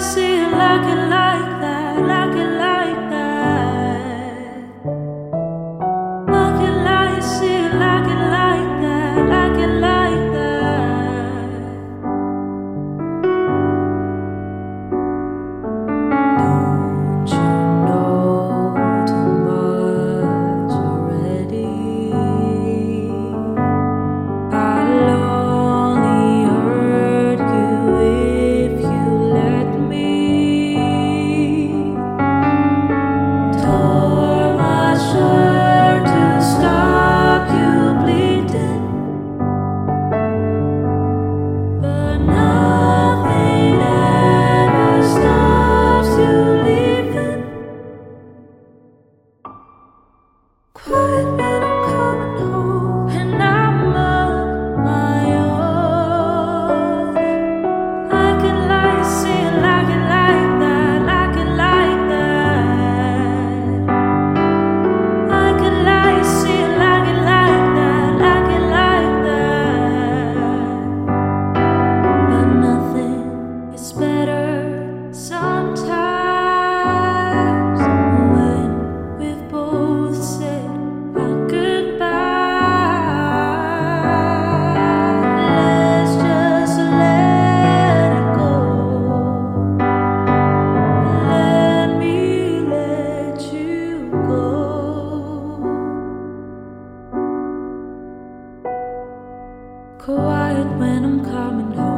see it, like it, quiet when I'm coming home.